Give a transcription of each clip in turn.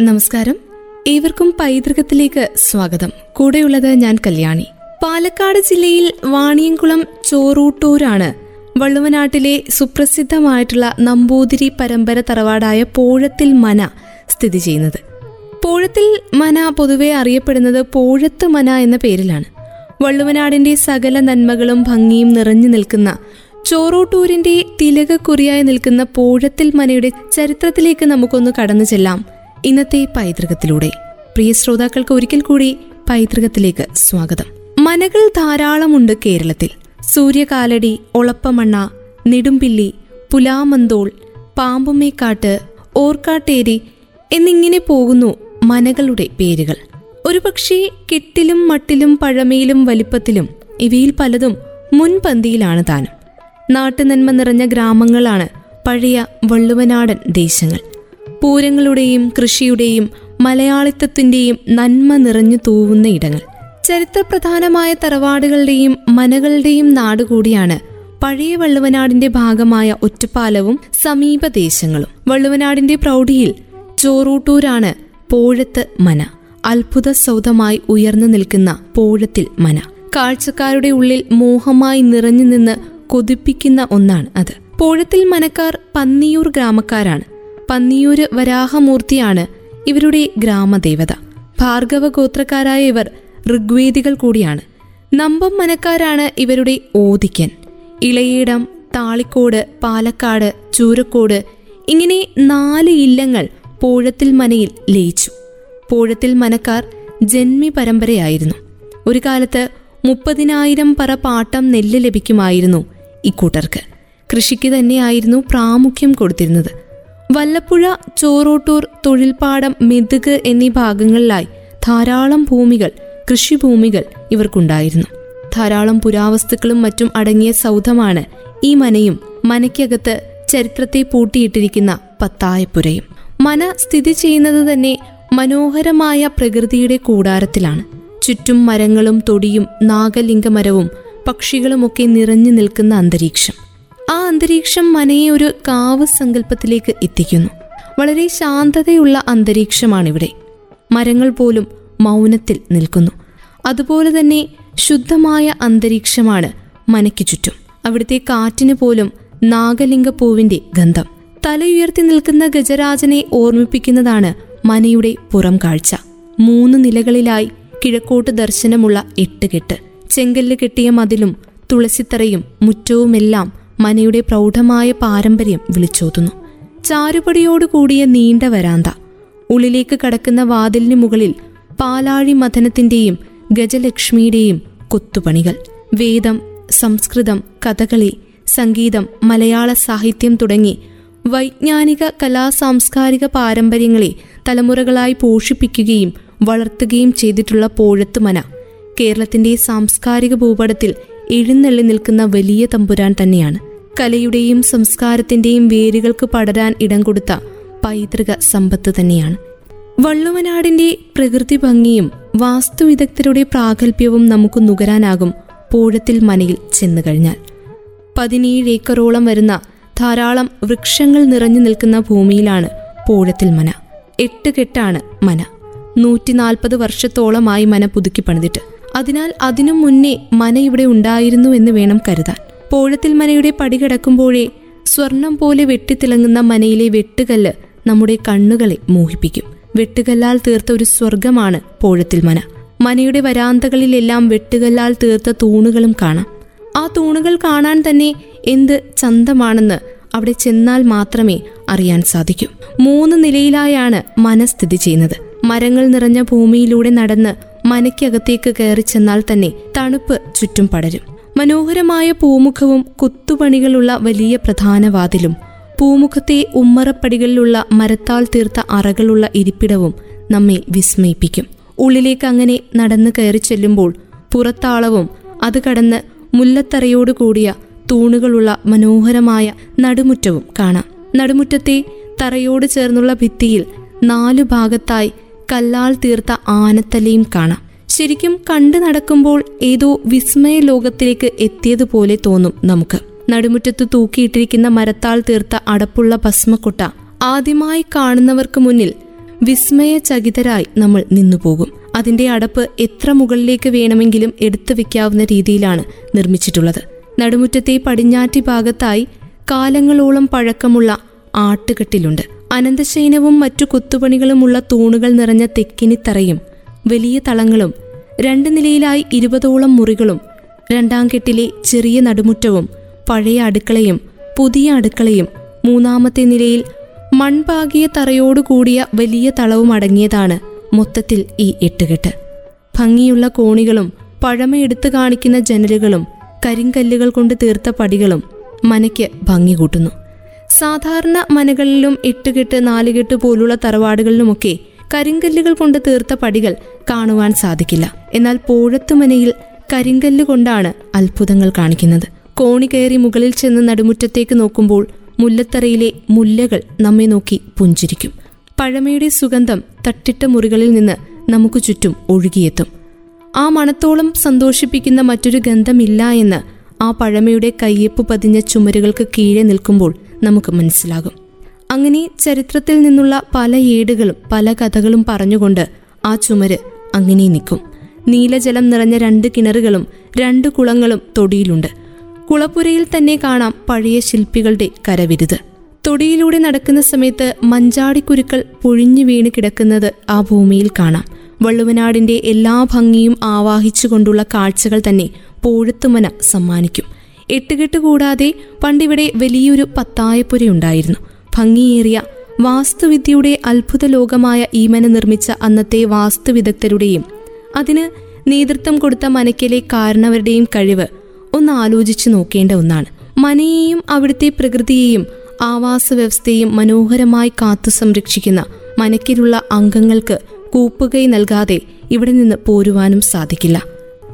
നമസ്കാരം. ഏവർക്കും പൈതൃകത്തിലേക്ക് സ്വാഗതം. കൂടെയുള്ളത് ഞാൻ കല്യാണി. പാലക്കാട് ജില്ലയിൽ വാണിയംകുളം ചോറൂട്ടൂരാണ് വള്ളുവനാട്ടിലെ സുപ്രസിദ്ധമായിട്ടുള്ള നമ്പൂതിരി പരമ്പര തറവാടായ പോഴത്തിൽ മന സ്ഥിതി ചെയ്യുന്നത്. പോഴത്തിൽ മന പൊതുവെ അറിയപ്പെടുന്നത് പോഴത്ത് മന എന്ന പേരിലാണ്. വള്ളുവനാടിന്റെ സകല നന്മകളും ഭംഗിയും നിറഞ്ഞു നിൽക്കുന്ന ചോറൂട്ടൂരിന്റെ തിലകക്കുറിയായി നിൽക്കുന്ന പോഴത്തിൽ മനയുടെ ചരിത്രത്തിലേക്ക് നമുക്കൊന്ന് കടന്നു ചെല്ലാം. ഇന്നത്തെ പൈതൃകത്തിലൂടെ. പ്രിയ ശ്രോതാക്കൾക്ക് ഒരിക്കൽ കൂടി പൈതൃകത്തിലേക്ക് സ്വാഗതം. മനകൾ ധാരാളമുണ്ട് കേരളത്തിൽ. സൂര്യകാലടി ഒളപ്പമണ്ണ നെടുമ്പില്ലി പുലാമന്തോൾ പാമ്പുമേക്കാട്ട് ഓർക്കാട്ടേരി എന്നിങ്ങനെ പോകുന്നു മനകളുടെ പേരുകൾ. ഒരുപക്ഷെ കെട്ടിലും മട്ടിലും പഴമയിലും വലിപ്പത്തിലും ഇവയിൽ പലതും മുൻപന്തിയിലാണ് താനും. നാട്ടുനന്മ നിറഞ്ഞ ഗ്രാമങ്ങളാണ് പഴയ വള്ളുവനാടൻ ദേശങ്ങൾ. പൂരങ്ങളുടെയും കൃഷിയുടെയും മലയാളിത്വത്തിന്റെയും നന്മ നിറഞ്ഞു തൂവുന്ന ഇടങ്ങൾ. ചരിത്രപ്രധാനമായ തറവാടുകളുടെയും മനകളുടെയും നാടുകൂടിയാണ് പഴയ വള്ളുവനാടിന്റെ ഭാഗമായ ഒറ്റപ്പാലവും സമീപദേശങ്ങളും വള്ളുവനാടിന്റെ പ്രൗഢിയിൽ ചോറൂട്ടൂരാണ് പോഴത്ത് മന. അത്ഭുത സൗധമായി ഉയർന്നു നിൽക്കുന്ന പോഴത്തിൽ മന. കാഴ്ചക്കാരുടെ ഉള്ളിൽ മോഹമായി നിറഞ്ഞു നിന്ന് കൊതിപ്പിക്കുന്ന ഒന്നാണ് അത്. പോഴത്തിൽ മനക്കാർ പന്നിയൂർ ഗ്രാമക്കാരാണ്. പന്നിയൂര് വരാഹമൂർത്തിയാണ് ഇവരുടെ ഗ്രാമദേവത. ഭാർഗവ ഗോത്രക്കാരായ ഇവർ ഋഗ്വേദികൾ കൂടിയാണ്. നമ്പം മനക്കാരാണ് ഇവരുടെ ഓദിക്കൻ ഇളയിടം താളിക്കോട് പാലക്കാട് ചൂരക്കോട് ഇങ്ങനെ നാല് ഇല്ലങ്ങൾ പൂഴത്തിൽ മനയിൽ ലയിച്ചു. പൂഴത്തിൽ മനക്കാർ ജന്മി പരമ്പരയായിരുന്നു. ഒരു കാലത്ത് മുപ്പതിനായിരം പറ പാട്ടം നെല്ല് ലഭിക്കുമായിരുന്നു ഇക്കൂട്ടർക്ക് കൃഷിക്ക് തന്നെയായിരുന്നു പ്രാമുഖ്യം കൊടുത്തിരുന്നത്. വല്ലപ്പുഴ ചോറോട്ടൂർ തൊഴിൽപ്പാടം മെതുക് എന്നീ ഭാഗങ്ങളിലായി ധാരാളം ഭൂമികൾ കൃഷിഭൂമികൾ ഇവർക്കുണ്ടായിരുന്നു. ധാരാളം പുരാവസ്തുക്കളും മറ്റും അടങ്ങിയ സൗധമാണ് ഈ മനയും മനയ്ക്കകത്ത് ചരിത്രത്തെ പൂട്ടിയിട്ടിരിക്കുന്ന പത്തായപ്പുരയും. മന സ്ഥിതി ചെയ്യുന്നത് തന്നെ മനോഹരമായ പ്രകൃതിയുടെ കൂടാരത്തിലാണ്. ചുറ്റും മരങ്ങളും തൊടിയും നാഗലിംഗമരവും പക്ഷികളുമൊക്കെ നിറഞ്ഞു നിൽക്കുന്ന അന്തരീക്ഷം. ആ അന്തരീക്ഷം മനയെ ഒരു കാവ് സങ്കല്പത്തിലേക്ക് എത്തിക്കുന്നു. വളരെ ശാന്തതയുള്ള അന്തരീക്ഷമാണിവിടെ. മരങ്ങൾ പോലും മൗനത്തിൽ നിൽക്കുന്നു. അതുപോലെ തന്നെ ശുദ്ധമായ അന്തരീക്ഷമാണ് മനയ്ക്ക് ചുറ്റും. അവിടുത്തെ കാറ്റിന് പോലും നാഗലിംഗപ്പൂവിന്റെ ഗന്ധം. തലയുയർത്തി നിൽക്കുന്ന ഗജരാജനെ ഓർമ്മിപ്പിക്കുന്നതാണ് മനയുടെ പുറം കാഴ്ച. മൂന്ന് നിലകളിലായി കിഴക്കോട്ട് ദർശനമുള്ള എട്ട് കെട്ട്. ചെങ്കല്ല് കെട്ടിയ മതിലും തുളസിത്തറയും മുറ്റവുമെല്ലാം മനയുടെ പ്രൗഢമായ പാരമ്പര്യം വിളിച്ചോതുന്നു. ചാരുപടിയോടുകൂടിയ നീണ്ട വരാന്ത. ഉള്ളിലേക്ക് കടക്കുന്ന വാതിലിന് മുകളിൽ പാലാഴി മഥനത്തിന്റെയും ഗജലക്ഷ്മിയുടെയും കൊത്തുപണികൾ. വേദം സംസ്കൃതം കഥകളി സംഗീതം മലയാള സാഹിത്യം തുടങ്ങി വൈജ്ഞാനിക കലാ സാംസ്കാരിക പാരമ്പര്യങ്ങളെ തലമുറകളായി പോഷിപ്പിക്കുകയും വളർത്തുകയും ചെയ്തിട്ടുള്ള പോഴത്തുമന കേരളത്തിന്റെ സാംസ്കാരിക ഭൂപടത്തിൽ എഴുന്നള്ളി നിൽക്കുന്ന വലിയ തമ്പുരാൻ തന്നെയാണ്. കലയുടെയും സംസ്കാരത്തിന്റെയും വേരുകൾക്ക് പടരാൻ ഇടം കൊടുത്ത പൈതൃക സമ്പത്ത് തന്നെയാണ്. വള്ളുവനാടിന്റെ പ്രകൃതി ഭംഗിയും വാസ്തുവിദഗ്ധരുടെ പ്രാഗൽഭ്യവും നമുക്ക് നുകരാനാകും പൂഴത്തിൽ മനയിൽ ചെന്നു കഴിഞ്ഞാൽ. പതിനേഴ് ഏക്കറോളം വരുന്ന ധാരാളം വൃക്ഷങ്ങൾ നിറഞ്ഞു നിൽക്കുന്ന ഭൂമിയിലാണ് പൂഴത്തിൽ മന. എട്ട് കെട്ടാണ് മന. നൂറ്റി നാൽപ്പത് വർഷത്തോളമായി മന പുതുക്കി പണിതിട്ട്. അതിനാൽ അതിനു മുന്നേ മന ഇവിടെ ഉണ്ടായിരുന്നു എന്ന് വേണം കരുതാൻ. പോഴത്തിൽ മനയുടെ പടി കിടക്കുമ്പോഴേ സ്വർണം പോലെ വെട്ടിത്തിളങ്ങുന്ന മനയിലെ വെട്ടുകല്ല് നമ്മുടെ കണ്ണുകളെ മോഹിപ്പിക്കും. വെട്ടുകല്ലാൽ തീർത്ത ഒരു സ്വർഗമാണ് പോഴത്തിൽ മന മനയുടെ വരാന്തകളിലെല്ലാം വെട്ടുകല്ലാൽ തീർത്ത തൂണുകളും കാണാം. ആ തൂണുകൾ കാണാൻ തന്നെ എന്ത് ചന്തമാണെന്ന് അവിടെ ചെന്നാൽ മാത്രമേ അറിയാൻ സാധിക്കൂ. മൂന്ന് നിലയിലായാണ് മന സ്ഥിതി ചെയ്യുന്നത്. മരങ്ങൾ നിറഞ്ഞ ഭൂമിയിലൂടെ നടന്ന് മനയ്ക്കകത്തേക്ക് കയറി ചെന്നാൽ തന്നെ തണുപ്പ് ചുറ്റും പടരും. മനോഹരമായ പൂമുഖവും കുത്തുപണികളുള്ള വലിയ പ്രധാന വാതിലും പൂമുഖത്തെ ഉമ്മറപ്പടികളിലുള്ള മരത്താൽ തീർത്ത അറകളുള്ള ഇരിപ്പിടവും നമ്മെ വിസ്മയിപ്പിക്കും. ഉള്ളിലേക്ക് അങ്ങനെ നടന്നു കയറി ചെല്ലുമ്പോൾ പുറത്താളവും അത് കടന്ന് മുല്ലത്തറയോട് കൂടിയ തൂണുകളുള്ള മനോഹരമായ നടുമുറ്റവും കാണാം. നടുമുറ്റത്തെ തറയോട് ചേർന്നുള്ള ഭിത്തിയിൽ നാലു ഭാഗത്തായി കല്ലാൽ തീർത്ത ആനത്തലയും കാണാം. ശരിക്കും കണ്ടു നടക്കുമ്പോൾ ഏതോ വിസ്മയ ലോകത്തിലേക്ക് എത്തിയതുപോലെ തോന്നും നമുക്ക്. നടുമുറ്റത്ത് തൂക്കിയിട്ടിരിക്കുന്ന മരത്താൾ തീർത്ത അടപ്പുള്ള ഭസ്മക്കൊട്ട ആദ്യമായി കാണുന്നവർക്ക് മുന്നിൽ വിസ്മയചകിതരായി നമ്മൾ നിന്നുപോകും അതിന്റെ അടപ്പ് എത്ര മുകളിലേക്ക് വേണമെങ്കിലും എടുത്തു വെക്കാവുന്ന രീതിയിലാണ് നിർമ്മിച്ചിട്ടുള്ളത്. നടുമുറ്റത്തെ പടിഞ്ഞാറ്റി ഭാഗത്തായി കാലങ്ങളോളം പഴക്കമുള്ള ആട്ടുകെട്ടിലുണ്ട്. അനന്തശയനവും മറ്റു കൊത്തുപണികളുമുള്ള തൂണുകൾ നിറഞ്ഞ തെക്കിനിത്തറയും വലിയ തളങ്ങളും രണ്ട് നിലയിലായി ഇരുപതോളം മുറികളും രണ്ടാം കെട്ടിലെ ചെറിയ നടുമുറ്റവും പഴയ അടുക്കളയും പുതിയ അടുക്കളയും മൂന്നാമത്തെ നിലയിൽ മൺപാകിയ തറയോടുകൂടിയ വലിയ തളവും അടങ്ങിയതാണ് മൊത്തത്തിൽ ഈ എട്ടുകെട്ട്. ഭംഗിയുള്ള കോണികളും പഴമയെടുത്തു കാണിക്കുന്ന ജനലുകളും കരിങ്കല്ലുകൾ കൊണ്ട് തീർത്ത പടികളും മനയ്ക്ക് ഭംഗി കൂട്ടുന്നു. സാധാരണ മനകളിലും എട്ടുകെട്ട് നാലുകെട്ട് പോലുള്ള തറവാടുകളിലുമൊക്കെ കരിങ്കല്ലുകൾ കൊണ്ട് തീർത്ത പടികൾ കാണുവാൻ സാധിക്കില്ല. എന്നാൽ പോഴത്തുമനയിൽ കരിങ്കല്ല് കൊണ്ടാണ് അത്ഭുതങ്ങൾ കാണിക്കുന്നത്. കോണി കയറി മുകളിൽ ചെന്ന് നടുമുറ്റത്തേക്ക് നോക്കുമ്പോൾ മുല്ലത്തറയിലെ മുല്ലകൾ നമ്മെ നോക്കി പുഞ്ചിരിക്കും. പഴമയുടെ സുഗന്ധം തട്ടിട്ട മുറികളിൽ നിന്ന് നമുക്ക് ചുറ്റും ഒഴുകിയെത്തും. ആ മണത്തോളം സന്തോഷിപ്പിക്കുന്ന മറ്റൊരു ഗന്ധമില്ല എന്ന് ആ പഴമയുടെ കയ്യേപ്പ് പതിഞ്ഞ ചുമരുകൾക്ക് കീഴെ നിൽക്കുമ്പോൾ നമുക്ക് മനസ്സിലാകും. അങ്ങനെ ചരിത്രത്തിൽ നിന്നുള്ള പല ഏടുകളും പല കഥകളും പറഞ്ഞുകൊണ്ട് ആ ചുമര് അങ്ങനെ നിൽക്കും. നീലജലം നിറഞ്ഞ രണ്ട് കിണറുകളും രണ്ട് കുളങ്ങളും തൊടിയിലുണ്ട്. കുളപ്പുരയിൽ തന്നെ കാണാം പഴയ ശില്പികളുടെ കരവിരുത്. തൊടിയിലൂടെ നടക്കുന്ന സമയത്ത് മഞ്ചാടിക്കുരുക്കൾ പൊഴിഞ്ഞു വീണ് കിടക്കുന്നത് ആ ഭൂമിയിൽ കാണാം. വള്ളുവനാടിന്റെ എല്ലാ ഭംഗിയും ആവാഹിച്ചുകൊണ്ടുള്ള കാഴ്ചകൾ തന്നെ പോഴത്തുമന സമ്മാനിക്കും. എട്ടുകെട്ട് കൂടാതെ പണ്ടിവിടെ വലിയൊരു പത്തായപ്പുരയുണ്ടായിരുന്നു. ഭംഗിയേറിയ വാസ്തുവിദ്യയുടെ അത്ഭുത ലോകമായ ഈമന നിർമ്മിച്ച അന്നത്തെ വാസ്തുവിദഗ്ധരുടെയും അതിന് നേതൃത്വം കൊടുത്ത മനക്കിലെ കാരണവരുടെയും കഴിവ് ഒന്ന് ആലോചിച്ചു നോക്കേണ്ട ഒന്നാണ്. മനയെയും അവിടുത്തെ പ്രകൃതിയെയും ആവാസ വ്യവസ്ഥയും മനോഹരമായി കാത്തു സംരക്ഷിക്കുന്ന മനക്കിലുള്ള അംഗങ്ങൾക്ക് കൂപ്പുകൈ നൽകാതെ ഇവിടെ നിന്ന് പോരുവാനും സാധിക്കില്ല.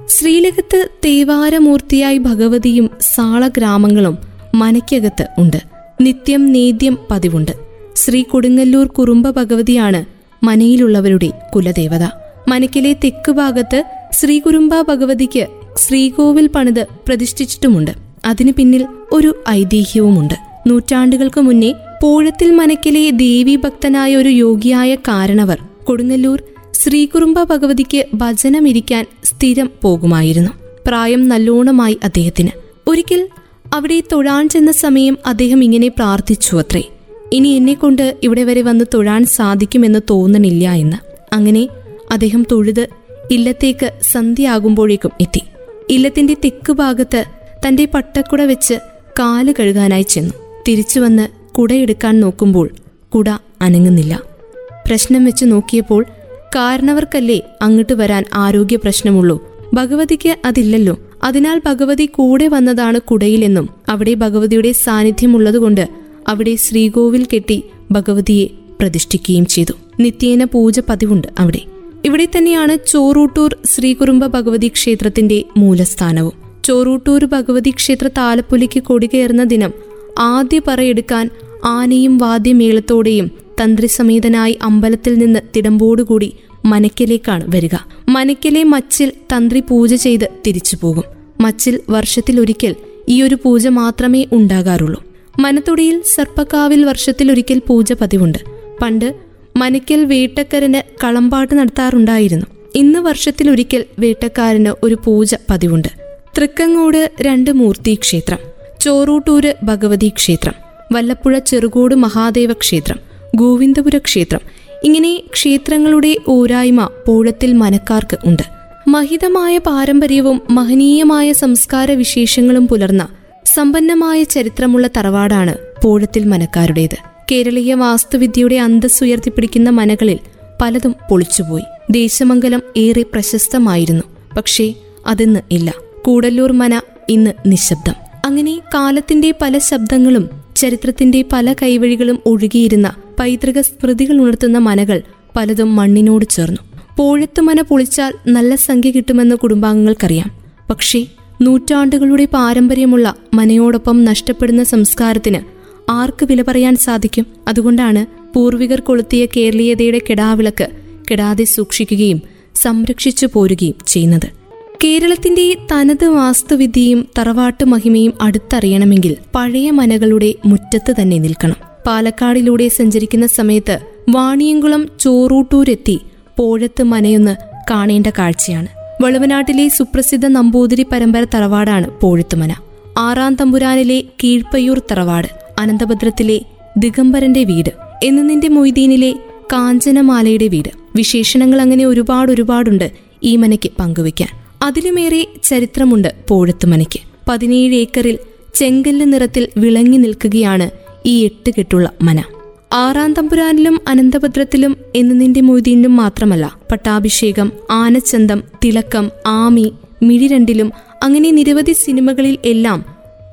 ശ്രീലകത്ത് തേവാരമൂർത്തിയായി ഭഗവതിയും സാളഗ്രാമങ്ങളും മനയ്ക്കകത്ത് ഉണ്ട്. നിത്യം നേദ്യം പതിവുണ്ട്. ശ്രീ കൊടുങ്ങല്ലൂർ കുറുമ്പ ഭഗവതിയാണ് മനയിലുള്ളവരുടെ കുലദേവത. മനക്കിലെ തെക്ക് ഭാഗത്ത് ശ്രീകുറുമ്പ ഭഗവതിക്ക് ശ്രീകോവിൽ പണിത് പ്രതിഷ്ഠിച്ചിട്ടുമുണ്ട്. അതിനു പിന്നിൽ ഒരു ഐതിഹ്യവുമുണ്ട്. നൂറ്റാണ്ടുകൾക്ക് മുന്നേ പോഴത്തിൽ മനക്കിലെ ദേവീഭക്തനായ ഒരു യോഗിയായ കാരണവർ കൊടുങ്ങല്ലൂർ ശ്രീകുറുമ്പ ഭഗവതിക്ക് ഭജനമിരിക്കാൻ സ്ഥിരം പോകുമായിരുന്നു. പ്രായം നല്ലോണമായി അദ്ദേഹത്തിന്. ഒരിക്കൽ അവിടെ തൊഴാൻ ചെന്ന സമയം അദ്ദേഹം ഇങ്ങനെ പ്രാർത്ഥിച്ചു അത്രേ. ഇനി എന്നെക്കൊണ്ട് ഇവിടെ വരെ വന്ന് തൊഴാൻ സാധിക്കുമെന്ന് തോന്നണില്ല എന്ന്. അങ്ങനെ അദ്ദേഹം തൊഴുത് ഇല്ലത്തേക്ക് സന്ധ്യയാകുമ്പോഴേക്കും എത്തി. ഇല്ലത്തിന്റെ തെക്ക് ഭാഗത്ത് തന്റെ പട്ടക്കുട വെച്ച് കാൽ കഴുകാനായി ചെന്നു. തിരിച്ചു വന്ന് കുടയെടുക്കാൻ നോക്കുമ്പോൾ കുട അനങ്ങുന്നില്ല. പ്രശ്നം വെച്ച് നോക്കിയപ്പോൾ കാരണവർക്കല്ലേ അങ്ങോട്ട് വരാൻ ആരോഗ്യ പ്രശ്നമുള്ളൂ ഭഗവതിക്ക് അതില്ലല്ലോ. അതിനാൽ ഭഗവതി കൂടെ വന്നതാണ് കുടയിലെന്നും അവിടെ ഭഗവതിയുടെ സാന്നിധ്യമുള്ളതുകൊണ്ട് അവിടെ ശ്രീകോവിൽ കെട്ടി ഭഗവതിയെ പ്രതിഷ്ഠിക്കുകയും ചെയ്തു. നിത്യേന പൂജ പതിവുണ്ട് അവിടെ. ഇവിടെ തന്നെയാണ് ചോറൂട്ടൂർ ശ്രീകുറുമ്പ ഭഗവതി ക്ഷേത്രത്തിന്റെ മൂലസ്ഥാനവും. ചോറൂട്ടൂർ ഭഗവതി ക്ഷേത്ര താലപ്പൊലിക്ക് കൊടികയറുന്ന ദിനം ആദ്യ പറയെടുക്കാൻ ആനയും വാദ്യമേളത്തോടെയും തന്ത്രിസമേതനായി അമ്പലത്തിൽ നിന്ന് തിടമ്പോടുകൂടി മനക്കലേക്കാണ് വരിക. മനക്കലെ മച്ചിൽ തന്ത്രി പൂജ ചെയ്ത് തിരിച്ചു പോകും മച്ചിൽ വർഷത്തിലൊരിക്കൽ ഈയൊരു പൂജ മാത്രമേ ഉണ്ടാകാറുള്ളൂ. മനത്തൊടിയിൽ സർപ്പക്കാവിൽ വർഷത്തിലൊരിക്കൽ പൂജ പതിവുണ്ട്. പണ്ട് മനക്കൽ വേട്ടക്കരന് കളമ്പാട്ട് നടത്താറുണ്ടായിരുന്നു. ഇന്ന് വർഷത്തിലൊരിക്കൽ വേട്ടക്കാരന് ഒരു പൂജ പതിവുണ്ട്. തൃക്കങ്ങോട് രണ്ട് മൂർത്തി ക്ഷേത്രം ചോറൂട്ടൂര് ഭഗവതി ക്ഷേത്രം വല്ലപ്പുഴ ചെറുകോട് മഹാദേവ ക്ഷേത്രം ഗോവിന്ദപുര ക്ഷേത്രം ഇങ്ങനെ ക്ഷേത്രങ്ങളുടെ ഓരായ്മ പൂഴത്തിൽ മനക്കാർക്ക് ഉണ്ട്. മഹിതമായ പാരമ്പര്യവും മഹനീയമായ സംസ്കാര വിശേഷങ്ങളും പുലർന്ന സമ്പന്നമായ ചരിത്രമുള്ള തറവാടാണ് പൂഴത്തിൽ മനക്കാരുടേത്. കേരളീയ വാസ്തുവിദ്യയുടെ അന്തസ്സുയർത്തിപ്പിടിക്കുന്ന മനകളിൽ പലതും പൊളിച്ചുപോയി. ദേശമംഗലം ഏറെ പ്രശസ്തമായിരുന്നു. പക്ഷേ അതെന്ന് ഇല്ല. കൂടല്ലൂർ മന ഇന്ന് നിശബ്ദം. അങ്ങനെ കാലത്തിന്റെ പല ശബ്ദങ്ങളും ചരിത്രത്തിന്റെ പല കൈവഴികളും ഒഴുകിയിരുന്ന പൈതൃക സ്മൃതികൾ ഉണർത്തുന്ന മനകൾ പലതും മണ്ണിനോട് ചേർന്നു. പോഴത്തുമന പൊളിച്ചാൽ നല്ല സംഖ്യ കിട്ടുമെന്ന് കുടുംബാംഗങ്ങൾക്കറിയാം. പക്ഷേ നൂറ്റാണ്ടുകളുടെ പാരമ്പര്യമുള്ള മനയോടൊപ്പം നഷ്ടപ്പെടുന്ന സംസ്കാരത്തിന് ആർക്ക് വില പറയാൻ സാധിക്കും? അതുകൊണ്ടാണ് പൂർവികർ കൊളുത്തിയ കേരളീയതയുടെ കെടാവിളക്ക് കെടാതെ സൂക്ഷിക്കുകയും സംരക്ഷിച്ചു പോരുകയും ചെയ്യുന്നത്. കേരളത്തിന്റെ തനത് വാസ്തുവിദ്യയും തറവാട്ട് മഹിമയും അടുത്തറിയണമെങ്കിൽ പഴയ മനകളുടെ മുറ്റത്ത് തന്നെ നിൽക്കണം. പാലക്കാടിലൂടെ സഞ്ചരിക്കുന്ന സമയത്ത് വാണിയംകുളം ചോറൂട്ടൂരെത്തി പോഴത്ത് മനയൊന്ന് കാണേണ്ട കാഴ്ചയാണ്. വളുവനാട്ടിലെ സുപ്രസിദ്ധ നമ്പൂതിരി പരമ്പര തറവാടാണ് പോഴുത്തുമന ആറാം തമ്പുരാനിലെ കീഴ്പ്പയ്യൂർ തറവാട് അനന്തഭദ്രത്തിലെ ദിഗംബരന്റെ വീട് എന്നതിന്റെ മൊയ്തീനിലെ കാഞ്ചനമാലയുടെ വീട്. വിശേഷണങ്ങൾ അങ്ങനെ ഒരുപാട് ഒരുപാടുണ്ട് ഈ മനയ്ക്ക് പങ്കുവയ്ക്കാൻ. അതിലുമേറെ ചരിത്രമുണ്ട് പോഴത്തുമനയ്ക്ക് പതിനേഴ് ഏക്കറിൽ ചെങ്കല്ല് നിറത്തിൽ വിളങ്ങി നിൽക്കുകയാണ് ഈ എട്ട് കെട്ടുള്ള മന. ആറാം തമ്പുരാനിലും അനന്തഭദ്രത്തിലും എന്നതിന്റെ മൊയ്തീനിലും മാത്രമല്ല. പട്ടാഭിഷേകം ആനച്ചന്തം തിളക്കം ആമി മിഴിരണ്ടിലും അങ്ങനെ നിരവധി സിനിമകളിൽ എല്ലാം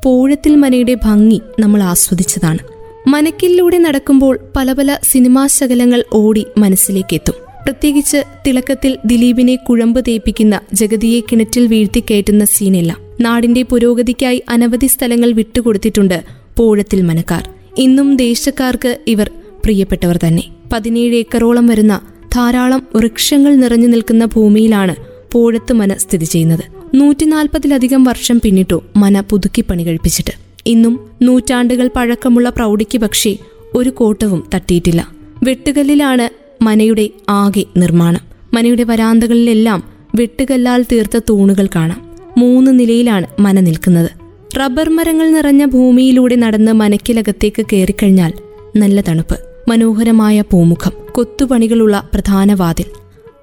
പോഴത്തിൽ മനയുടെ ഭംഗി നമ്മൾ ആസ്വദിച്ചതാണ്. മനക്കിലൂടെ നടക്കുമ്പോൾ പല പല സിനിമാ ശകലങ്ങൾ ഓടി മനസ്സിലേക്കെത്തും. പ്രത്യേകിച്ച് തിളക്കത്തിൽ ദിലീപിനെ കുഴമ്പ് തേപ്പിക്കുന്ന ജഗതിയെ കിണറ്റിൽ വീഴ്ത്തി വീഴ്ത്തിക്കയറ്റുന്ന സീനെല്ലാം. നാടിന്റെ പുരോഗതിക്കായി അനവധി സ്ഥലങ്ങൾ വിട്ടുകൊടുത്തിട്ടുണ്ട് പോഴത്തിൽ മനക്കാർ. ഇന്നും ദേശക്കാർക്ക് ഇവർ പ്രിയപ്പെട്ടവർ തന്നെ. പതിനേഴ് ഏക്കറോളം വരുന്ന ധാരാളം വൃക്ഷങ്ങൾ നിറഞ്ഞു നിൽക്കുന്ന ഭൂമിയിലാണ് പോഴത്ത് മന സ്ഥിതി ചെയ്യുന്നത്. നൂറ്റിനാൽപ്പതിലധികം വർഷം പിന്നിട്ടു മന പുതുക്കി പണി കഴിപ്പിച്ചിട്ട്. ഇന്നും നൂറ്റാണ്ടുകൾ പഴക്കമുള്ള പ്രൗഢിക്ക് പക്ഷേ ഒരു കോട്ടവും തട്ടിയിട്ടില്ല. വെട്ടുകല്ലിലാണ് മനയുടെ ആകെ നിർമ്മാണം. മനയുടെ വരാന്തകളിലെല്ലാം വെട്ടുകല്ലാൽ തീർത്ത തൂണുകൾ കാണാം. മൂന്ന് നിലയിലാണ് മന നിൽക്കുന്നത്. റബ്ബർ മരങ്ങൾ നിറഞ്ഞ ഭൂമിയിലൂടെ നടന്ന് മനക്കിലകത്തേക്ക് കയറിക്കഴിഞ്ഞാൽ നല്ല തണുപ്പ് മനോഹരമായ പൂമുഖം കൊത്തുപണികളുള്ള പ്രധാന വാതിൽ.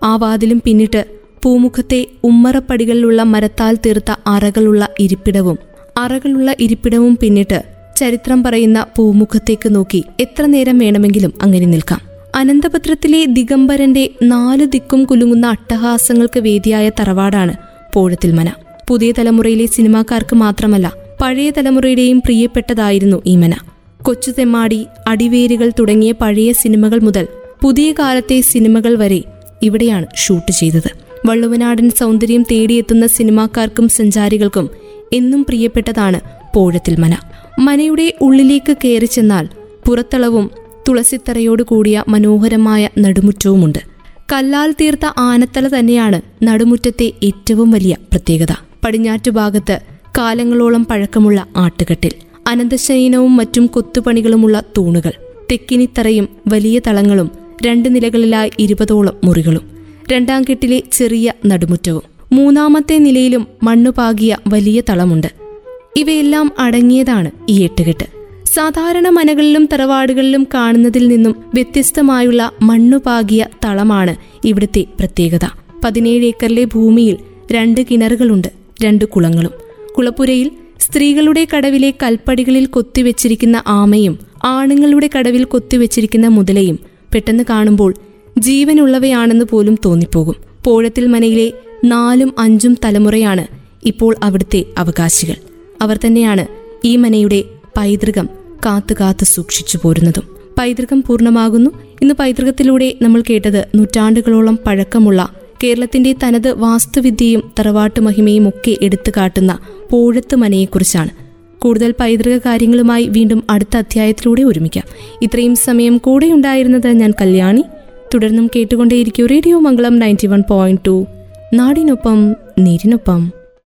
ആ വാതിലും പിന്നിട്ട് പൂമുഖത്തെ ഉമ്മറപ്പടികളിലുള്ള മരത്താൽ തീർത്ത അറകളുള്ള ഇരിപ്പിടവും അറകളുള്ള ഇരിപ്പിടവും പിന്നിട്ട് ചരിത്രം പറയുന്ന പൂമുഖത്തേക്ക് നോക്കി എത്ര നേരം വേണമെങ്കിലും അങ്ങനെ നിൽക്കാം. അനന്തപത്രത്തിലെ ദിഗംബരന്റെ നാലു ദിക്കും കുലുങ്ങുന്ന അട്ടഹാസങ്ങൾക്ക് വേദിയായ തറവാടാണ് പോഴത്തിൽ മന പുതിയ തലമുറയിലെ സിനിമാക്കാർക്ക് മാത്രമല്ല പഴയ തലമുറയുടെയും പ്രിയപ്പെട്ടതായിരുന്നു ഈമന. മന കൊച്ചുതെമ്മാടി അടിവേരുകൾ തുടങ്ങിയ പഴയ സിനിമകൾ മുതൽ പുതിയ കാലത്തെ സിനിമകൾ വരെ ഇവിടെയാണ് ഷൂട്ട് ചെയ്തത്. വള്ളുവനാടൻ സൗന്ദര്യം തേടിയെത്തുന്ന സിനിമാക്കാർക്കും സഞ്ചാരികൾക്കും എന്നും പ്രിയപ്പെട്ടതാണ് പോഴത്തിൽ മന. മനയുടെ ഉള്ളിലേക്ക് കയറി ചെന്നാൽ പുറത്തളവും തുളസിത്തറയോട് കൂടിയ മനോഹരമായ നടുമുറ്റവുമുണ്ട്. കല്ലാൽ തീർത്ത ആനത്തല തന്നെയാണ് നടുമുറ്റത്തെ ഏറ്റവും വലിയ പ്രത്യേകത. പടിഞ്ഞാറ്റു ഭാഗത്ത് കാലങ്ങളോളം പഴക്കമുള്ള ആട്ടുകെട്ടിൽ അനന്തശയനവും മറ്റും കൊത്തുപണികളുമുള്ള തൂണുകൾ തെക്കിനിത്തറയും വലിയ തളങ്ങളും രണ്ട് നിലകളിലായി ഇരുപതോളം മുറികളും രണ്ടാം കെട്ടിലെ ചെറിയ നടുമുറ്റവും. മൂന്നാമത്തെ നിലയിലും മണ്ണുപാകിയ വലിയ തളമുണ്ട്. ഇവയെല്ലാം അടങ്ങിയതാണ് ഈ എട്ടുകെട്ട്. സാധാരണ മനകളിലും തറവാടുകളിലും കാണുന്നതിൽ നിന്നും വ്യത്യസ്തമായുള്ള മണ്ണുപാകിയ തളമാണ് ഇവിടുത്തെ പ്രത്യേകത. പതിനേഴ് ഏക്കറിലെ ഭൂമിയിൽ രണ്ട് കിണറുകളുണ്ട്. രണ്ട് കുളങ്ങളും. കുളപ്പുരയിൽ സ്ത്രീകളുടെ കടവിലെ കൽപ്പടികളിൽ കൊത്തിവെച്ചിരിക്കുന്ന ആമയും ആണുങ്ങളുടെ കടവിൽ കൊത്തിവെച്ചിരിക്കുന്ന മുതലയും പെട്ടെന്ന് കാണുമ്പോൾ ജീവനുള്ളവയാണെന്ന് പോലും തോന്നിപ്പോകും. പോഴത്തിൽ മനയിലെ നാലും അഞ്ചും തലമുറയാണ് ഇപ്പോൾ അവിടുത്തെ അവകാശികൾ. അവർ തന്നെയാണ് ഈ മനയുടെ പൈതൃകം കാത്തു കാത്തു സൂക്ഷിച്ചു പോരുന്നതും. പൈതൃകം പൂർണമാകുന്നു. ഇന്ന് പൈതൃകത്തിലൂടെ നമ്മൾ കേട്ടത് നൂറ്റാണ്ടുകളോളം പഴക്കമുള്ള കേരളത്തിന്റെ തനത് വാസ്തുവിദ്യയും തറവാട്ടു മഹിമയും ഒക്കെ എടുത്തു കാട്ടുന്ന പൂഴത്ത് മനയെക്കുറിച്ചാണ് കൂടുതൽ പൈതൃക കാര്യങ്ങളുമായി വീണ്ടും അടുത്ത അധ്യായത്തിലൂടെ ഒരുമിക്കാം. ഇത്രയും സമയം കൂടെ ഉണ്ടായിരുന്നത് ഞാൻ കല്യാണി. തുടർന്നും കേട്ടുകൊണ്ടേയിരിക്കും radio Mangalam ninety one point two. നാടിനൊപ്പം നീരിനൊപ്പം.